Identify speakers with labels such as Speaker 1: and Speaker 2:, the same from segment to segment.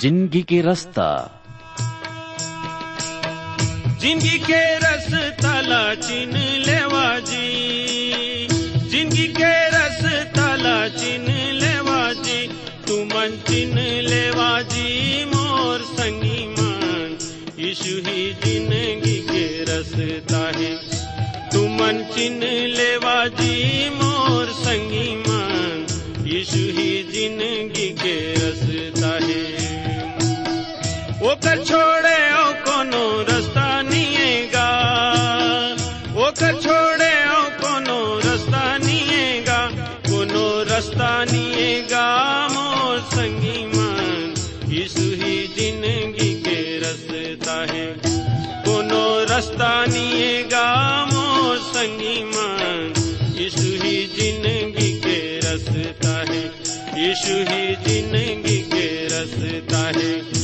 Speaker 1: ज़िंदगी के रास्ता।
Speaker 2: ज़िंदगी के रस तला चिन लेवा जी। ज़िंदगी के रस तला चिन लेवा जी। तू मन चिन लेवा जी, मोर संगी मान। यीशु ही ज़िंदगी के रसता है तू मन चिन लेवा जी, मोर संगी मान। यीशु ही ज़िंदगी के रसता है ओकर छोड़े ओ कोनो रास्ता निएगा। छोड़े ओ कोनो रास्ता निएगा। कोनो रास्ता निएगा ही ज़िंदगी के रास्ता है। कोनो रास्ता निएगा मोर संगी मान। यीशु ही ज़िंदगी के रास्ता है। यीशु ही ज़िंदगी के रास्ता है।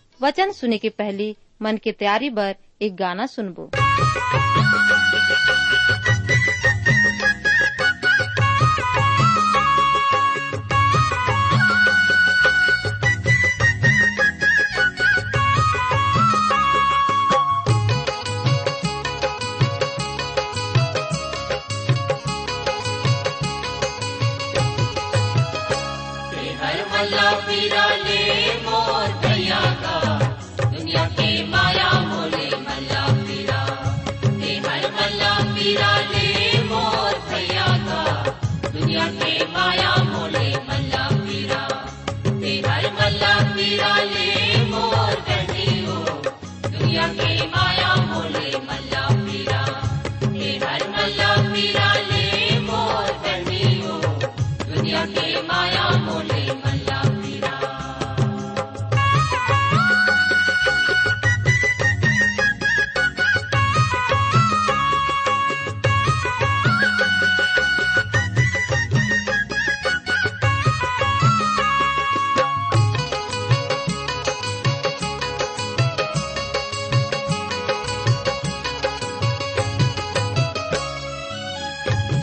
Speaker 3: वचन सुने के पहली मन के तैयारी बर एक गाना सुनबो।
Speaker 4: हर दुनिया के माया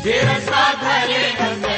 Speaker 4: जे रस्ता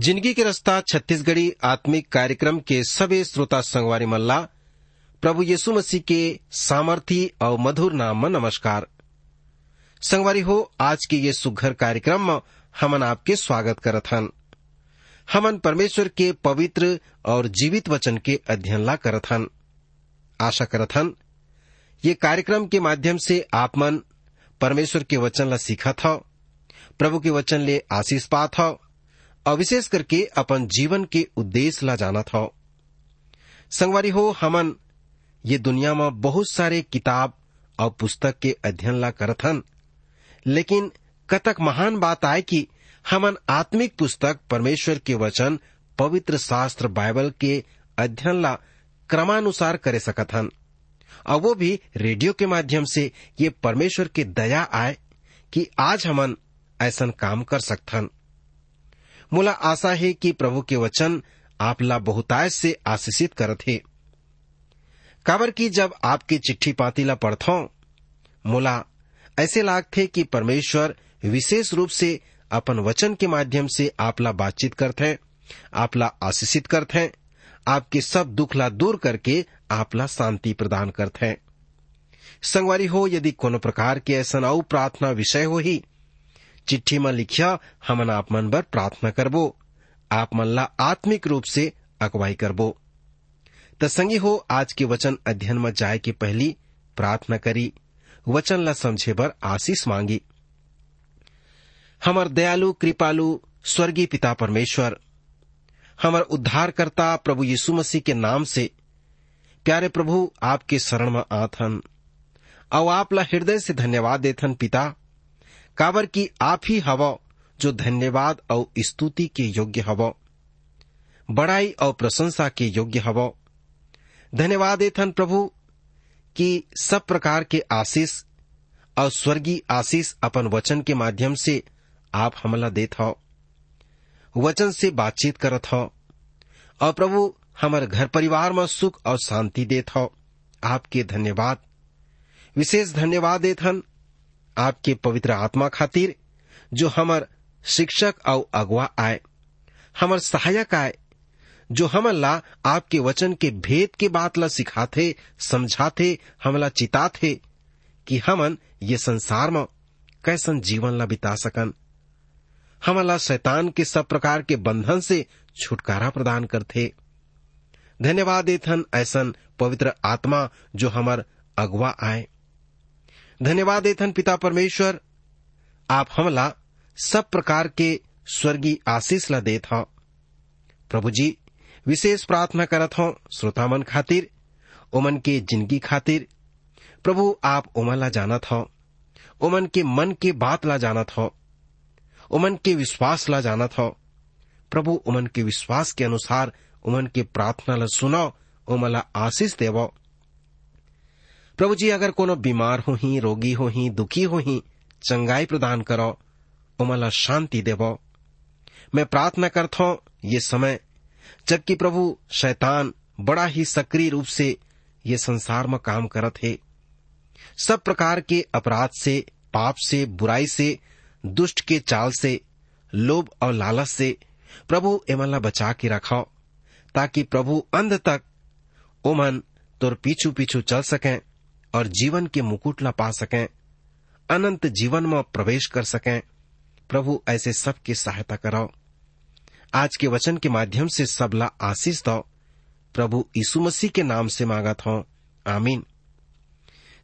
Speaker 4: ज़िंदगी के
Speaker 5: रास्ता, छत्तीसगढ़ी आत्मिक कार्यक्रम के सभी श्रोता संगवारी मल्ला, प्रभु यीशु मसीह के सामर्थी और मधुर नाम में नमस्कार। संगवारी हो, आज के ये सुघर कार्यक्रम में हमन आपके स्वागत करत हन। हमन परमेश्वर के पवित्र और जीवित वचन के अध्ययन ला करत हन। आशा करत हन, ये कार्यक्रम के माध्यम से आप मन परमेश्वर के वचन ला सीखत हव प्रभु के वचन ले आशीष पात हव और विशेष करके अपन जीवन के उद्देश्य ला जाना था। संगवारी हो, हमन ये दुनिया में बहुत सारे किताब और पुस्तक के अध्ययन ला करत लेकिन कतक महान बात आए कि हमन आत्मिक पुस्तक परमेश्वर के वचन, पवित्र शास्त्र, बाइबल के अध्ययन ला क्रमानुसार करे सकत हन। और वो भी रेडियो के माध्यम से ये परमेश्वर के दया आए कि आज हमन ऐसन काम कर सकथन मोला आशा है कि प्रभु के वचन आपला बहुतायत से आशीषित करत हे। काबर की जब आपकी चिट्ठी पाती ला पढ़थो, मोला ऐसे लागथे कि परमेश्वर विशेष रूप से अपन वचन के माध्यम से आपला बातचीत करते हैं, आपला आशीषित करते हैं, आपके सब दुखला दूर करके आपला शांति प्रदान करते हैं। संगवारी हो, यदि कोनो प्रकार के ऐसा प्रार्थना विषय हो ही चिट्ठी में लिखिया, हमन आप मन बर प्रार्थना करबो। आप मन ला आत्मिक रूप से अगुवाई करबो। त संगी हो, आज के वचन अध्ययन में जाए के पहली प्रार्थना करी। वचन ला समझे बर आशीष मांगी। हमर दयालु, कृपालु, स्वर्गीय पिता परमेश्वर, हमर उद्धारकर्ता प्रभु यीशु मसीह के नाम से, प्यारे प्रभु, आपके शरण में आथन। और आपला हृदय से धन्यवाद देथन पिता। काबर की आप ही हव, जो धन्यवाद और स्तुति के योग्य हव। बड़ाई और प्रशंसा के योग्य हव। धन्यवाद एथन प्रभु, कि सब प्रकार के आशीष और स्वर्गीय आशीष अपन वचन के माध्यम से आप हमला देत हो। वचन से बातचीत करत हो। और प्रभु, हमारे घर परिवार में सुख और शांति देत हो। आपके धन्यवाद। विशेष धन्यवाद देथन आपके पवित्र आत्मा खातिर, जो हमर शिक्षक और अगुआ आए, हमर सहायक आए, जो हमन ला आपके वचन के भेद के बात ला सिखाथे, समझाथे हमला चिताथे, कि हमन ये संसार में कैसन जीवन ला बिता सकन। हमला शैतान के सब प्रकार के बंधन से छुटकारा प्रदान करथे। धन्यवाद देथन ऐसन पवित्र आत्मा जो हमर अगुआ आए। धन्यवाद, एथन पिता परमेश्वर। आप हमला सब प्रकार के स्वर्गीय आशीष ला देत हो। प्रभु जी विशेष प्रार्थना करत हो श्रोतामन खातिर, ओमन के ज़िंदगी खातिर। प्रभु, आप ओमन ला जानत हो, ओमन के मन के बात ला जानत हो उमन के विश्वास ला जानत हो। प्रभु उमन के विश्वास के अनुसार उमन के प्रार्थना ला सुनो उमन ला आशीष देवो। प्रभु जी, अगर कोनो बीमार हो ही रोगी हो ही दुखी हो ही चंगाई प्रदान करो उमन ला शांति देवो। मैं प्रार्थना करता हूँ ये समय, जबकि प्रभु शैतान बड़ा ही सक्रिय रूप से ये संसार में काम करत है। सब प्रकार के अपराध से, पाप से, बुराई से, दुष्ट के चाल से, लोभ और लालच से प्रभु एमला बचा के रखाओ, ताकि प्रभु अंध तक ओमन तोर पीछू पीछू चल सकें। और जीवन के मुकुट ला पा सकें, अनंत जीवन में प्रवेश कर सकें, प्रभु ऐसे सबकी सहायता करो आज के वचन के माध्यम से सबला आशीष दो प्रभु यीशु मसीह के नाम से मांगत हो। आमीन।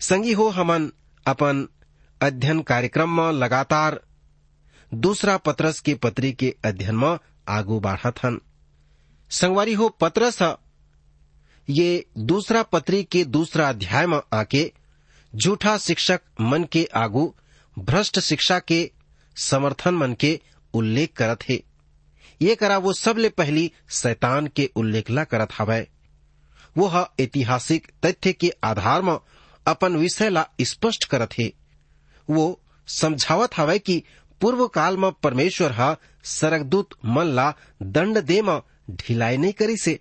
Speaker 5: संगी हो हमन अपन अध्ययन कार्यक्रम में लगातार दूसरा पत्रस के पत्री के अध्ययन में आगू बढ़त हन। संगवारी हो पत्रस ये दूसरा पत्री के दूसरा अध्याय में आके झूठा शिक्षक मन के आगू, भ्रष्ट शिक्षा के समर्थन मन के उल्लेख करत है। ये करा वो सबले पहली शैतान के उल्लेख ला करत हवय वो ऐतिहासिक तथ्य के आधार में अपन विषय ला स्पष्ट करत है। वो समझावत हवय कि पूर्व काल में परमेश्वर हा सरगदूत मन ला दंड दे में ढिलाई नहीं करी से।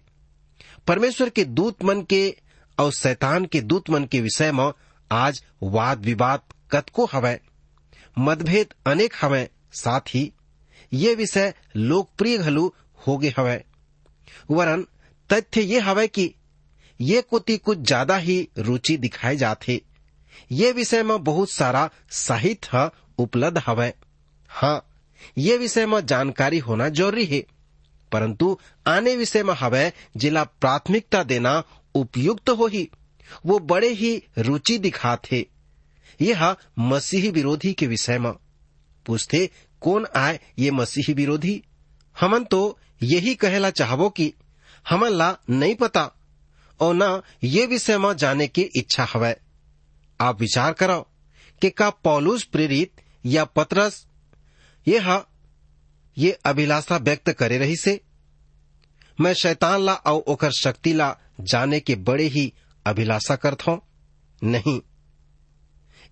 Speaker 5: परमेश्वर के दूत मन के और शैतान के दूत मन के विषय में आज वाद विवाद कतको हवय मतभेद अनेक हवय साथ ही ये विषय लोकप्रिय घलू हो गए हवय वरन तथ्य ये हवय कि ये कोति कुछ ज़्यादा ही रुचि दिखाए जाते ये विषय में बहुत सारा साहित्य उपलब्ध हवय हाँ ये विषय में जानकारी होना ज़रूरी है। परंतु आने विषय में हवय जिला प्राथमिकता देना उपयुक्त हो ही वो बड़े ही रुचि दिखाते। यह मसीही विरोधी के विषय में। पूछते, कौन आए ये मसीही विरोधी? हमन तो यही कहला चाहबो कि हमन ला नहीं पता, और न ये विषय में जाने की इच्छा हवय आप विचार करो कि का पौलुस प्रेरित या पत्रस? ये हा ये अभिलाषा व्यक्त करे रही से, मैं शैतान ला और ओकर शक्ति ला जाने के बड़े ही अभिलाषा करत हूँ। नहीं।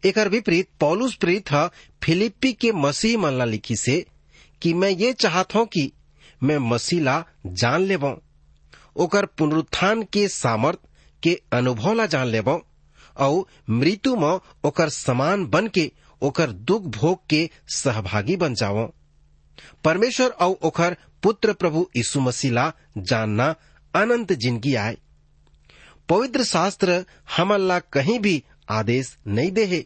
Speaker 5: एकर विपरीत पौलुस प्रीत ह फिलिप्पी के मसीह मन ला लिखी से कि मैं ये चाहत हूँ कि मैं मसीह ला जान लेबो ओकर पुनरुत्थान के सामर्थ के अनुभव ला जान लेबो और मृत्यु में ओकर समान बन के ओकर दुख भोग के सहभागी बन जाओ परमेश्वर और ओकर पुत्र प्रभु यीशु मसीह ला जानना अनंत ज़िंदगी आए। पवित्र शास्त्र हमन ला कहीं भी आदेश नहीं दे है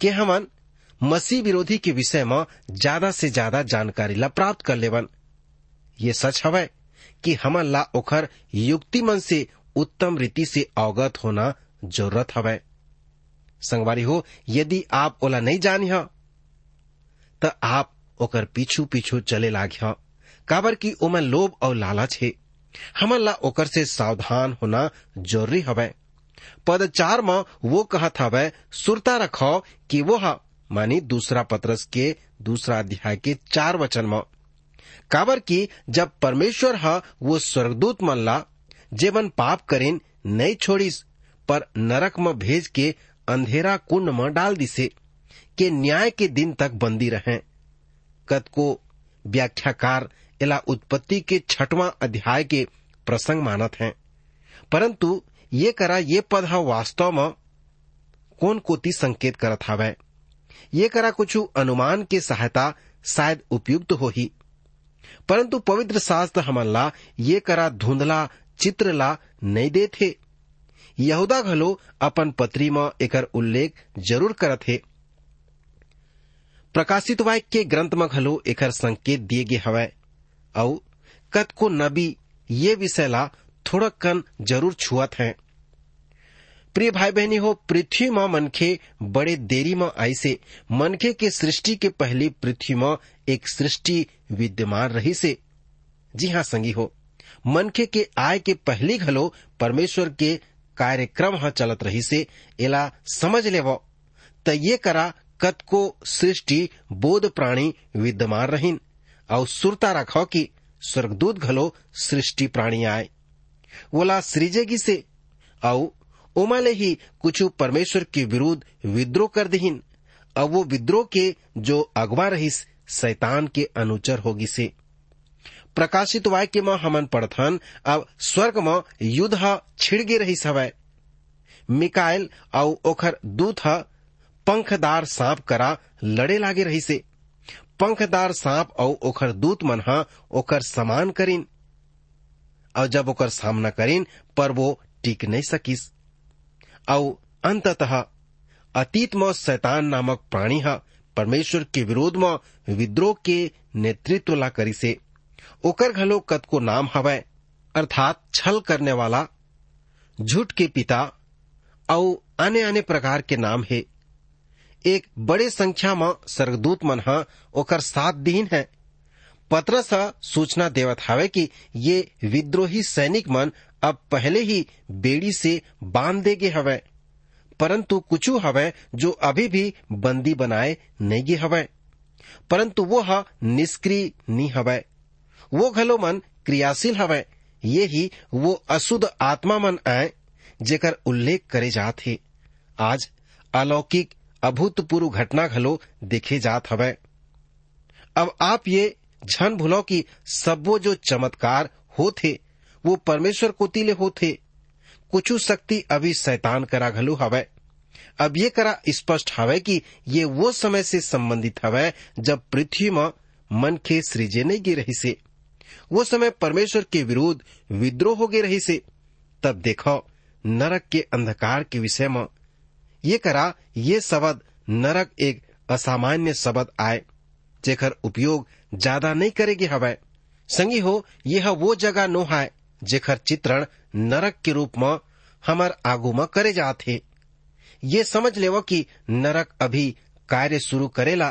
Speaker 5: कि हमन मसीह विरोधी के विषय में ज़्यादा से ज़्यादा जानकारी ला प्राप्त कर लेवन। ये सच हवै कि हमन ला ओखर युक्ति मन से उत्तम रीति से अवगत होना ज़रूरत हवै। संगवारी हो, यदि आप ओला नहीं जानी ह त आप ओकर पीछू पीछू चले लाग काबर की ओमन लोभ और लालच है। हमन ला ओकर से सावधान होना ज़रूरी हवै। पद चार में वो कहत हवै, सुरता रखो कि वो हा, मानी दूसरा पत्रस के दूसरा अध्याय के चार वचन म। काबर की जब परमेश्वर हा, वो स्वर्गदूत मन ला जेवन पाप करेन नहीं छोड़िस, पर नरक में भेज के अंधेरा कुंड में डाल दिसे, के न्याय के दिन तक बंदी रहे। कद को व्याख्याकार इला उत्पत्ति के छठवां अध्याय के प्रसंग मानत हैं। परंतु ये करा ये पद हा वास्तव में कौन कोती संकेत करत हावै? ये करा कुछ अनुमान के सहायता शायद उपयुक्त हो ही परंतु पवित्र शास्त्र हमन ला ये करा धुंधला चित्र ला नहीं दे थे यहूदा घलो अपन पत्री में एकर उल्लेख ज़रूर करत हे। प्रकाशित वाक्य के ग्रंथ में घलो एकर संकेत दिए गए हवै और कत को नबी ये विषय ला थोड़ा कन ज़रूर छुअत हैं। प्रिय भाई बहनी हो, पृथ्वी में मनखे बड़े देरी में आई से मनखे के सृष्टि के पहली पृथ्वी में एक सृष्टि विद्यमान रही से जी हाँ संगी हो, मनखे के आय के पहली घलो परमेश्वर के कार्यक्रम ह चलत रही से एला समझ लेव। त करा कत को सृष्टि बोध प्राणी विद्यमान रहीन। और सुरता रखो कि स्वर्गदूत घलो सृष्टि प्राणी आए। वोला सृजेगी से। और ओमाले ही कुछ परमेश्वर के विरुद्ध विद्रोह कर दहीन। अब वो विद्रोह के जो अगवा रहीस, शैतान के अनुचर होगी से। प्रकाशित वाक्य में हमन पढ़थन, अब स्वर्ग में युद्ध छिड़गे रही हवै। मिकायल और ओखर दूत ह पंखदार सांप करा लड़े लागे रही से पंखदार सांप और ओखर दूत मन ह ओकर समान करीन। और जब ओकर सामना करीन, पर वो टिक नहीं सकिस। और अंततः अतीत में शैतान नामक प्राणी ह परमेश्वर के विरोध में विद्रोह के नेतृत्व ला करी से ओकर घलो कत को नाम हवै अर्थात छल करने वाला, झूठ के पिता और आने अन्य प्रकार के नाम है। एक बड़े संख्या में स्वर्गदूत मन ह, ओकर साथ दीन है। पत्रस सूचना देवत हवे कि ये विद्रोही सैनिक मन अब पहले ही बेड़ी से बाँध दे गे हवै, परंतु कुछ हवै जो अभी भी बंदी बनाए नहीं गे हवै। परंतु वो ह निष्क्रिय नहीं हवै। वो घलो मन क्रियाशील हवै, ये ही वो अशुद्ध आत्मा मन आए, जेकर उल्लेख करे जात हे। आज अलौकिक अभूतपूर्व घटना घलो देखे जात हवै। अब आप ये झन भूलो कि सबो जो चमत्कार होथे, वो परमेश्वर कोतिले होथे। कुछ शक्ति अभी शैतान करा घलो हवै। अब ये करा स्पष्ट हवै कि ये वो समय से संबंधित हवै, जब पृथ्वी में मन के सृजे नहीं गे रही से वो समय परमेश्वर के विरुद्ध विद्रोह हो गए रही से तब देखो नरक के अंधकार के विषय में ये करा, ये शब्द नरक एक असामान्य शब्द आए जेकर उपयोग ज़्यादा नहीं करेगी हवै। संगी हो, यह वो जगह नो है जेकर चित्रण नरक के रूप में हमार आगू में करे जाते। ये समझ लेवो कि नरक अभी कार्य शुरू करेला,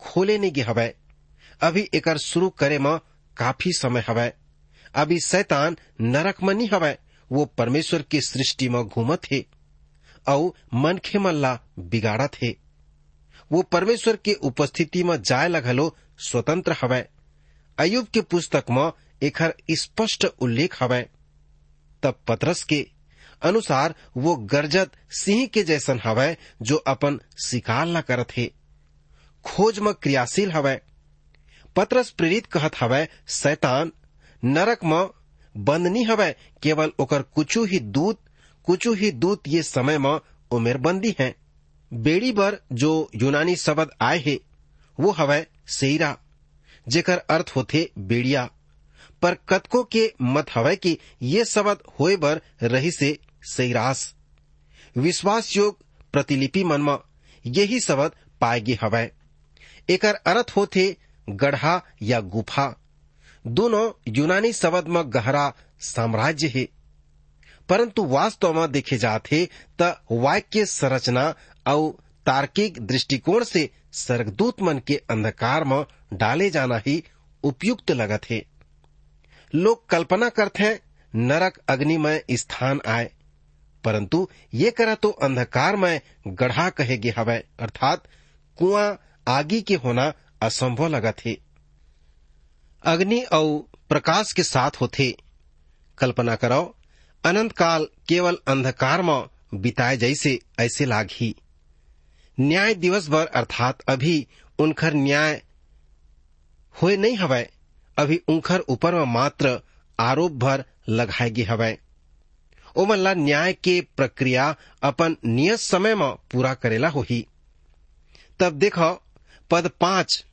Speaker 5: खोले नहीं गे हवै। अभी एकर शुरू करे में काफ़ी समय हवै। अभी शैतान नरक में नहीं हवै, वो परमेश्वर की सृष्टि में घूमत है। और मनखे मल्ला बिगाड़त हे। वो परमेश्वर के उपस्थिति में जाय लगलो स्वतंत्र हवै। अयुब के पुस्तक में एकर स्पष्ट उल्लेख हवै। तब पतरस के अनुसार वो गरजत सिंह के जैसन हवय जो अपन शिकार ला करत हे। खोज में क्रियाशील हवय पत्रस प्रेरित कहत हवय शैतान नरक में बंद नहीं हवय केवल ओकर कुछ ही दूत कुछ ही दूत ये समय में उमेरबंदी है। बेड़ी बर जो यूनानी शब्द आए है, वो हवय सेरा जेकर अर्थ होथे बेड़िया। पर कतको के मत हवय कि ये शब्द होए बर रही से सैरास विश्वास योग प्रतिलिपि मन में यही शब्द पाए गे एकर अर्थ होथे गढ़ा या गुफा। दोनों यूनानी शब्द में गहरा साम्राज्य है। परंतु वास्तव में देखे जाते त वाक्य संरचना और तार्किक दृष्टिकोण से स्वर्गदूत मन के अंधकार में डाले जाना ही उपयुक्त लगत है। लोग कल्पना करते हैं, नरक अग्निमय स्थान आए। परंतु ये करा तो अंधकार में गढ़ा कहेगे हवय अर्थात कुआँ आगी के होना असंभव लगत है। अग्नि और प्रकाश के साथ होते कल्पना करो अनंत काल केवल अंधकार में बिताए जैसे ऐसे लाग। ही न्याय दिवस भर अर्थात अभी उनखर न्याय हुए नहीं हवय अभी उनखर ऊपर में मात्र आरोप भर लगाएगी हवय न्याय के प्रक्रिया अपन नियत समय में पूरा करेला होही। तब देखो पद पाँच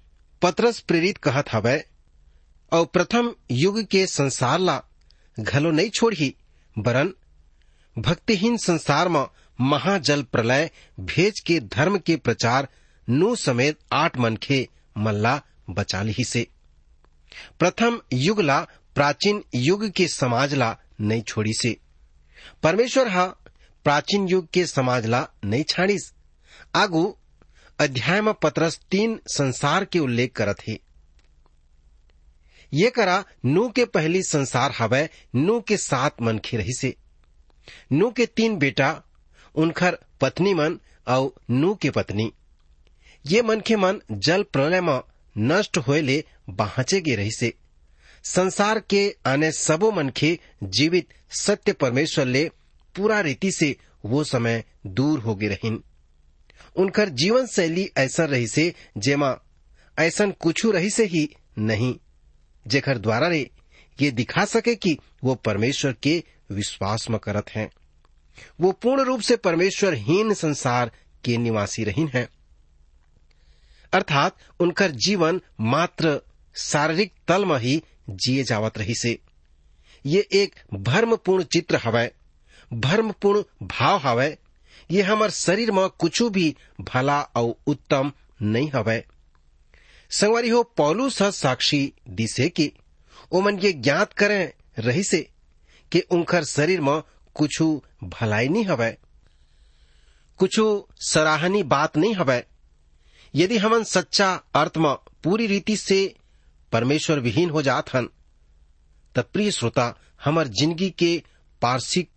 Speaker 5: पत्रस प्रेरित कहत हवय और प्रथम युग के संसार ला घलो नहीं छोड़ी बरन, भक्तिहीन संसार में महाजल प्रलय भेज के धर्म के प्रचार नू समेत आठ मनखे मल्ला बचा ली से। प्रथम युगला प्राचीन युग के समाजला नहीं छोड़ी से। परमेश्वर हा प्राचीन युग के समाजला नहीं छाड़ीस। आगू अध्याय में पत्रस तीन संसार के उल्लेख करत है। ये करा, नू के पहली संसार हवय नू के सात मनखे रही से नू के तीन बेटा, उनखर पत्नी मन और नू के पत्नी। ये मनखे मन जल प्रलय में नष्ट होए ले गे रही से संसार के आने सबो मनखे जीवित सत्य परमेश्वर ले पूरा रीति से वो समय दूर हो गे रहीन। उनकर जीवन शैली ऐसा रही से जेमा ऐसा कुछ रही से ही नहीं। जेकर द्वारा रे ये दिखा सके कि वो परमेश्वर के विश्वास में करत हैं। वो पूर्ण रूप से परमेश्वरहीन संसार के निवासी रहीन हैं। अर्थात उनकर जीवन मात्र शारीरिक तल में ही जिए जावत रही से। ये एक भर्मपूर्ण चित्र हवय भर्मपूर्ण भाव हवय ये हमार शरीर में कुछ भी भला और उत्तम नहीं हवय संगवारी हो पौलुस साक्षी दिसे कि ओमन ये ज्ञात करें रही से कि उनकर शरीर में कुछ भलाई नहीं हवय कुछ सराहनी बात नहीं हवय यदि हमन सच्चा अर्थ में पूरी रीति से परमेश्वर विहीन हो जात हन तब प्रिय श्रोता, हमर ज़िंदगी के पार्षिक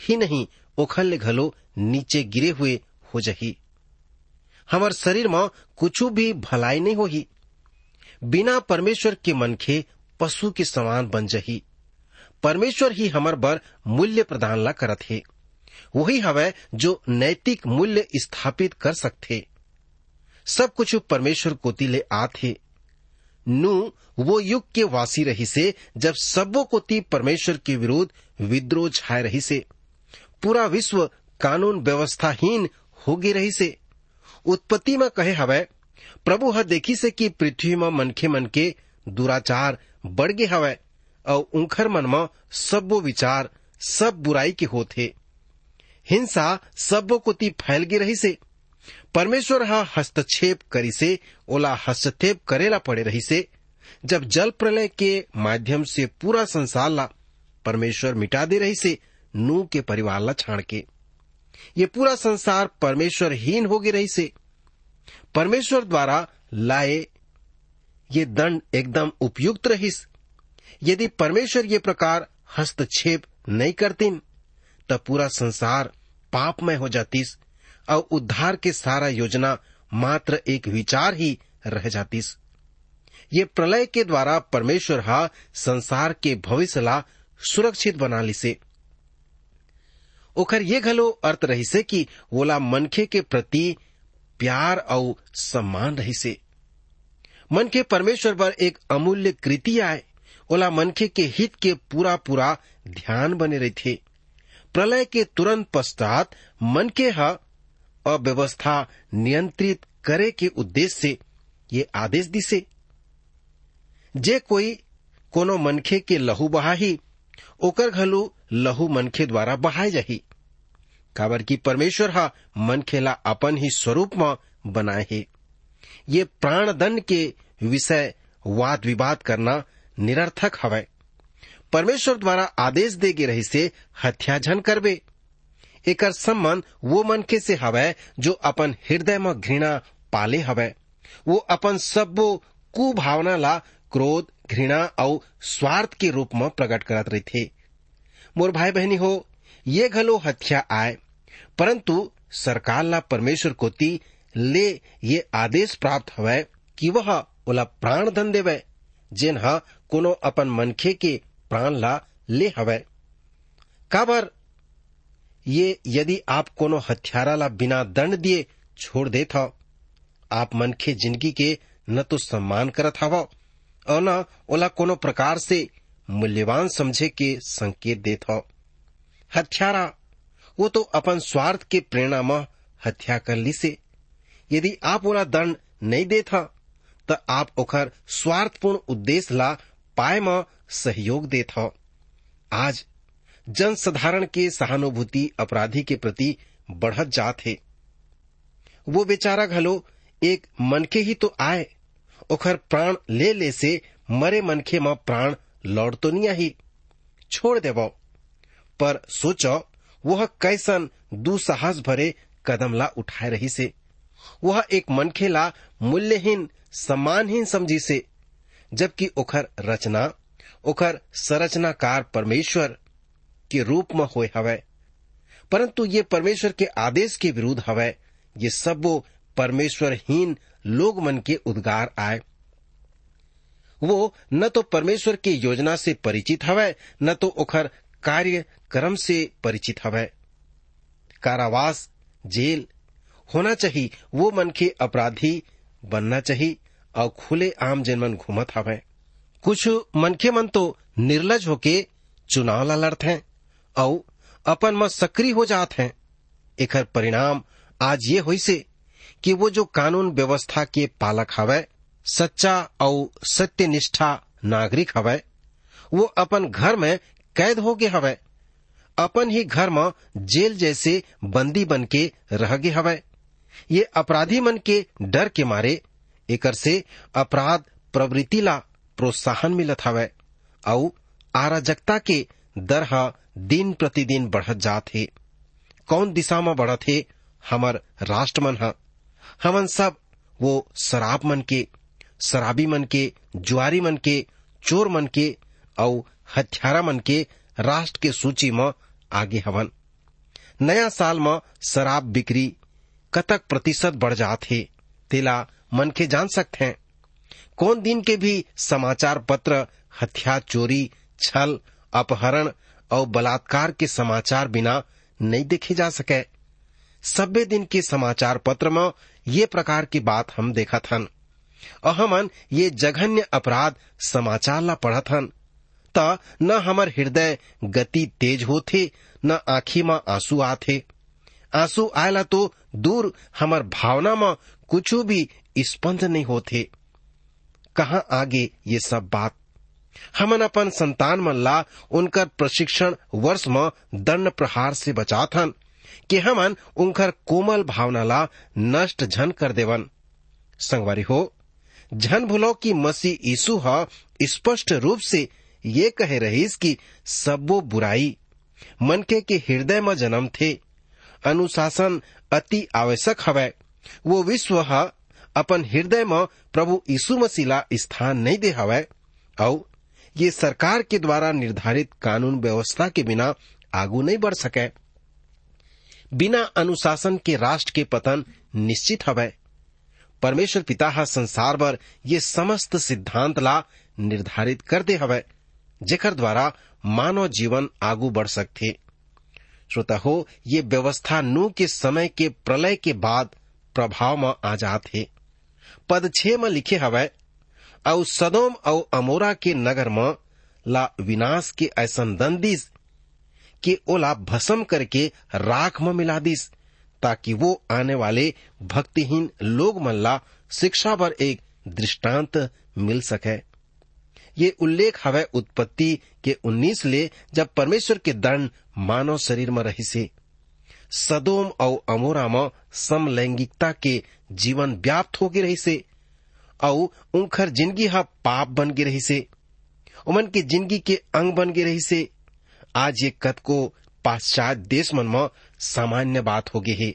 Speaker 5: ही नहीं ओखल घलो नीचे गिरे हुए हो जही। हमर शरीर में कुछ भी भलाई नहीं होही। बिना परमेश्वर के मन मनखे पशु के समान बन जही। परमेश्वर ही हमार बर मूल्य प्रदान ला करत हे। वही हवय जो नैतिक मूल्य स्थापित कर सकते सब कुछ परमेश्वर कोती ले आथे नू, वो युग के वासी रही से जब सबो कोती परमेश्वर के विरुद्ध विद्रोह छाए रही से पूरा विश्व कानून व्यवस्थाहीन होगी रही से उत्पत्ति में कहे हवय प्रभु ह देखी से कि पृथ्वी में मनखे मन के दुराचार बढ़ गे हवय और उनखर मन में सबो विचार, सब बुराई के होते हिंसा सबो कोती फैल गे रही से परमेश्वर हा हस्तक्षेप करी से ओला हस्तक्षेप करेला पड़े रही से जब जल प्रलय के माध्यम से पूरा संसार ला परमेश्वर मिटा दे रही से नू के परिवार ला छाड़ के। ये पूरा संसार परमेश्वरहीन हो गई रही से। परमेश्वर द्वारा लाए ये दंड एकदम उपयुक्त रहीस। यदि परमेश्वर ये प्रकार हस्तक्षेप नहीं करतीन, तब पूरा संसार पापमय हो जातीस, और उद्धार के सारा योजना मात्र एक विचार ही रह जातीस। ये प्रलय के द्वारा परमेश्वर हा संसार के भविष्य ला सुरक्षित बना लिसे ओकर ये घलो अर्थ रही से कि ओला मनखे के प्रति प्यार और सम्मान रही से मनखे परमेश्वर पर एक अमूल्य कृति आए, ओला मनखे के हित के पूरा पूरा ध्यान बने रही थे प्रलय के तुरंत पश्चात मनके ह अव्यवस्था नियंत्रित करे के उद्देश्य से ये आदेश दिसे। जे कोई कोनो मनखे के लहू बहाही ओकर घलो लहू मनखे द्वारा बहाय जाही। काबर की परमेश्वर हा मनखे ला अपन ही स्वरूप में बनाए हे। ये प्राण दंड के विषय वाद विवाद करना निरर्थक हवय। परमेश्वर द्वारा आदेश दे गे रही से हत्याझन करबे। एकर संबंध वो मनखे से हवय जो अपन हृदय में घृणा पाले हवय। वो अपन सब्बो कुभावना ला क्रोध घृणा और स्वार्थ के रूप में प्रकट करत रही थे मोर भाई बहनी हो, ये घलो हत्या आए परंतु सरकार ला परमेश्वर कोती ले ये आदेश प्राप्त हवय कि वह ओला प्राण धन देवे, जेन ह कोनो अपन मनखे के प्राण ला ले हवय काबर? ये यदि आप कोनो हत्यारा ला बिना दंड दिए छोड़ देत हव आप मनखे ज़िंदगी के न तो सम्मान करत हव और न, ओला कोनो प्रकार से मूल्यवान समझे के संकेत देत हव हत्यारा, वो तो अपन स्वार्थ के प्रेरणा में हत्या कर ली से। यदि आप ओला दंड नहीं देत ह, त आप ओकर स्वार्थपूर्ण उद्देश्य ला पाए में सहयोग देत ह। आज जन साधारण के सहानुभूति अपराधी के प्रति बढ़त जात है। वो बेचारा घलो एक मनखे ही तो आए। ओकर प्राण ले ले से मरे मनखे में प्राण लौट तो नहीं आई छोड़ देव। पर सोचो, वह कैसन दुसाहस भरे कदम ला उठाए रही से। वह एक मनखे ला मूल्यहीन, सम्मानहीन समझी से। जबकि ओकर रचना ओकर संरचनाकार परमेश्वर के रूप में होए हवय परंतु ये परमेश्वर के आदेश के विरुद्ध हवय ये सब वो परमेश्वरहीन लोग मन के उद्गार आए। वो न तो परमेश्वर की योजना से परिचित हवय न तो ओखर कार्यक्रम से परिचित हवय कारावास, जेल होना चाहिए वो मन के अपराधी बनना चाहिए और खुले आम जन मन घूमत हवय कुछ मनखे मन तो निर्लज होके चुनाव ला लड़ते हैं, और अपन में सक्रिय हो जाते हैं। एकर परिणाम आज ये हुई से कि वो जो कानून व्यवस्था के पालक हवय सच्चा और सत्यनिष्ठा नागरिक हवय वो अपन घर में कैद हो गए हवय अपन ही घर में जेल जैसे बंदी बन के रह गए हवय ये अपराधी मन के डर के मारे, एकर से अपराध प्रवृत्ति ला प्रोत्साहन मिलत हवय और आराजकता के दर हा दिन प्रतिदिन बढ़त जात है। कौन दिशा में बढ़त है, हमर राष्ट्र मन हा। हमन सब, वो शराब मन के, शराबी मन के, जुआरी मन के, चोर मन के और हथियारा मन के राष्ट्र के सूची में आगे हवन नया साल में शराब बिक्री कतक प्रतिशत बढ़ जात है, तेला मन के जान सकते हैं। कौन दिन के भी समाचार पत्र हत्या चोरी, छल, अपहरण और बलात्कार के समाचार बिना नहीं देखे जा सके। सब्बे दिन के समाचार पत्र में ये प्रकार की बात हम देखा थन हमन ये जघन्य अपराध समाचार ला पढ़त हन। त न हमर हृदय गति तेज होथे, न आँखी में आँसू आथे। आँसू आयला तो दूर हमर भावना में कुछ भी स्पंद नहीं होते कहा आगे ये सब बात? हमन अपन संतान मन ला उनकर प्रशिक्षण वर्ष में दंड प्रहार से बचाथन कि हमन उनकर कोमल भावना ला नष्ट झन कर देवन। संगवारी हो, झन भूलो कि मसीह यीशु ह स्पष्ट रूप से ये कहे रहीस कि सबो बुराई मनके के हृदय में जन्म थे। अनुशासन अति आवश्यक हवय वो विश्व ह अपन हृदय में प्रभु यीशु मसीह ला स्थान नहीं दे हवय और ये सरकार के द्वारा निर्धारित कानून व्यवस्था के बिना आगू नहीं बढ़ सके। बिना अनुशासन के राष्ट्र के पतन निश्चित हवय परमेश्वर पिता हा संसार भर ये समस्त सिद्धांत ला निर्धारित कर दे हवय जेकर द्वारा मानव जीवन आगू बढ़ सकथे। श्रोता हो, ये व्यवस्था नू के समय के प्रलय के बाद प्रभाव में आ जात पद छे में लिखे हवै, औ सदोम औ अमोरा के नगर में ला विनाश के ऐसन दंदिस कि ओला भस्म करके राख में मिला दिस, ताकि वो आने वाले भक्तिहीन लोग मल्ला शिक्षा पर एक दृष्टांत मिल सके। ये उल्लेख हवै उत्पत्ति के 19 ले, जब परमेश्वर के दंड मानव शरीर में रही से सदोम और अमोरा में समलैंगिकता के जीवन व्याप्त हो रही से और उनखर ज़िंदगी हा पाप बन गे रही से उमन की ज़िंदगी के अंग बन गई रही से आज ये कत को पाश्चात देश मन में सामान्य बात हो गई है।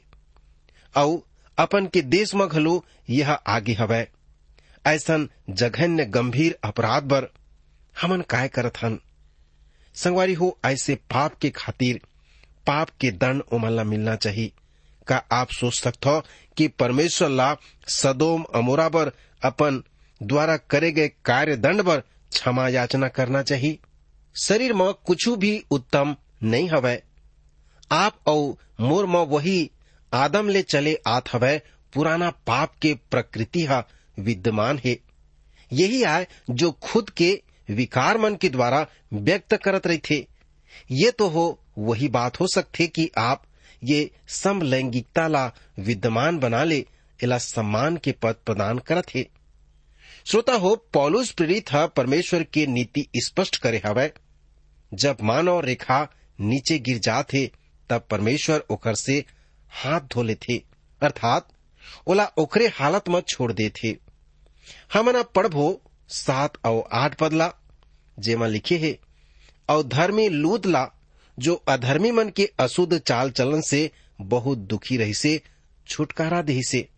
Speaker 5: और अपन के देश में घलो यह आगे हवै। ऐसन जघन्य गंभीर अपराध बर हमन काय करत हन? संगवारी हो, ऐसे पाप के खातिर पाप के दंड ओमन ला मिलना चाहिए का आप सोच सकते हो कि परमेश्वर ला सदोम अमोरा पर अपन द्वारा करे गए कार्य दंड पर क्षमा याचना करना चाहिए शरीर में कुछ भी उत्तम नहीं हवै। आप और मोर में वही आदम ले चले आत हवै, पुराना पाप के प्रकृति हा विद्यमान है। यही आय जो खुद के विकार मन के द्वारा व्यक्त करत रही थे ये तो हो, वही बात हो सकते कि आप ये समलैंगिकता ला विद्यमान बना ले इला सम्मान के पद प्रदान करत हे। श्रोता हो, पौलुस प्रेरित परमेश्वर के नीति स्पष्ट करे हवै। जब मानव रेखा नीचे गिर जाते, तब परमेश्वर ओकर से हाथ धोले थे। अर्थात, ओला ओकरे हालत में छोड़ दे थे। हमन पढ़बो, सात और आठ पदला जेमा लिखे है, और धर्मी लूद ला, जो अधर्मी मन के अशुद्ध चाल चलन से बहुत दुखी रही से छुटकारा दही से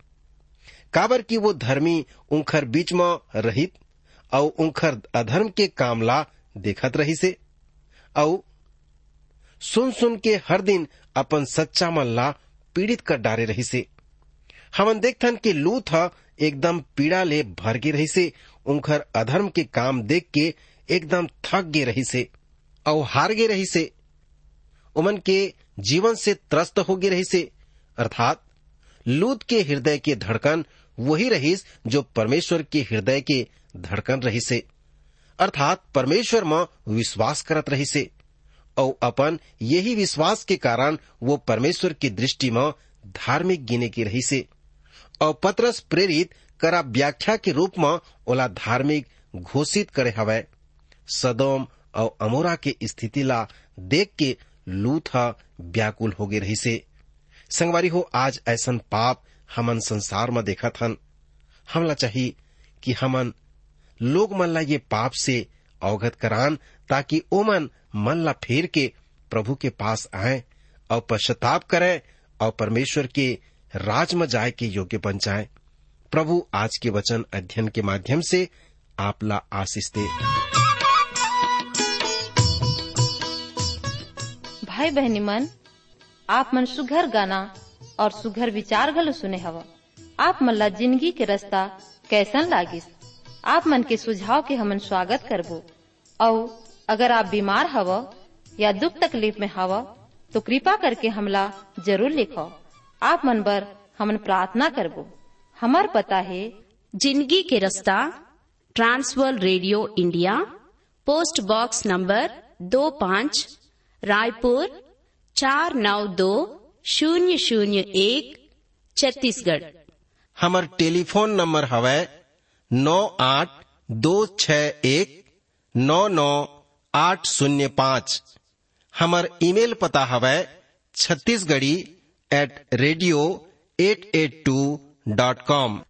Speaker 5: काबर की वो धर्मी उनखर बीच में रहित, और उनखर अधर्म के कामला देखत रही से और सुन सुन के हर दिन अपन सच्चा मन ला पीड़ित कर डारे रही से हमन देखथन कि लूथ एकदम पीड़ा ले भर गे रही से उनखर अधर्म के काम देख के एकदम थक गे रही से और हार गे रही से उमन के जीवन से त्रस्त हो गे रही से अर्थात, लूत के हृदय के धड़कन वही रहीस जो परमेश्वर के हृदय के धड़कन रही से अर्थात परमेश्वर में विश्वास करत रही से और अपन यही विश्वास के कारण वो परमेश्वर की दृष्टि में धार्मिक गिने की रही से और पत्रस प्रेरित करा व्याख्या के रूप में ओला धार्मिक घोषित करे हवै। सदोम और अमोरा के स्थिति ला देख के लूथा व्याकुल हो गए रही से संगवारी हो, आज ऐसन पाप हमन संसार में देखा थन हमला चाहिए कि हमन लोग मन ला ये पाप से अवगत करान, ताकि ओमन मन ला फेर के प्रभु के पास आए, और पश्चाताप करें, और परमेश्वर के राज में जाए के योग्य बन जाए। प्रभु, आज के वचन अध्ययन के माध्यम से आप ला आशीष दे।
Speaker 3: भाई बहनी मन, आप मन सुघर गाना और सुघर विचार घलो सुने हवा। आप मन ला ज़िंदगी के रास्ता कैसन लागिस? आप मन के सुझाव के हमन स्वागत करबो। और अगर आप बीमार हव या दुख तकलीफ़ में हव तो कृपा करके हमला ज़रूर लिखो। आप मन बर हमन प्रार्थना करबो। हमार पता है
Speaker 6: ज़िंदगी के रास्ता trans world radio India post box number दो पाँच रायपुर चार नौ दो शून्य शून्य एक छत्तीसगढ़।
Speaker 5: हमर टेलीफोन नंबर हवै नौ आठ दो छ एक नौ नौ आठ शून्य पाँच। हमार ईमेल पता हवै Chhattisgarhi at radio at at two dot com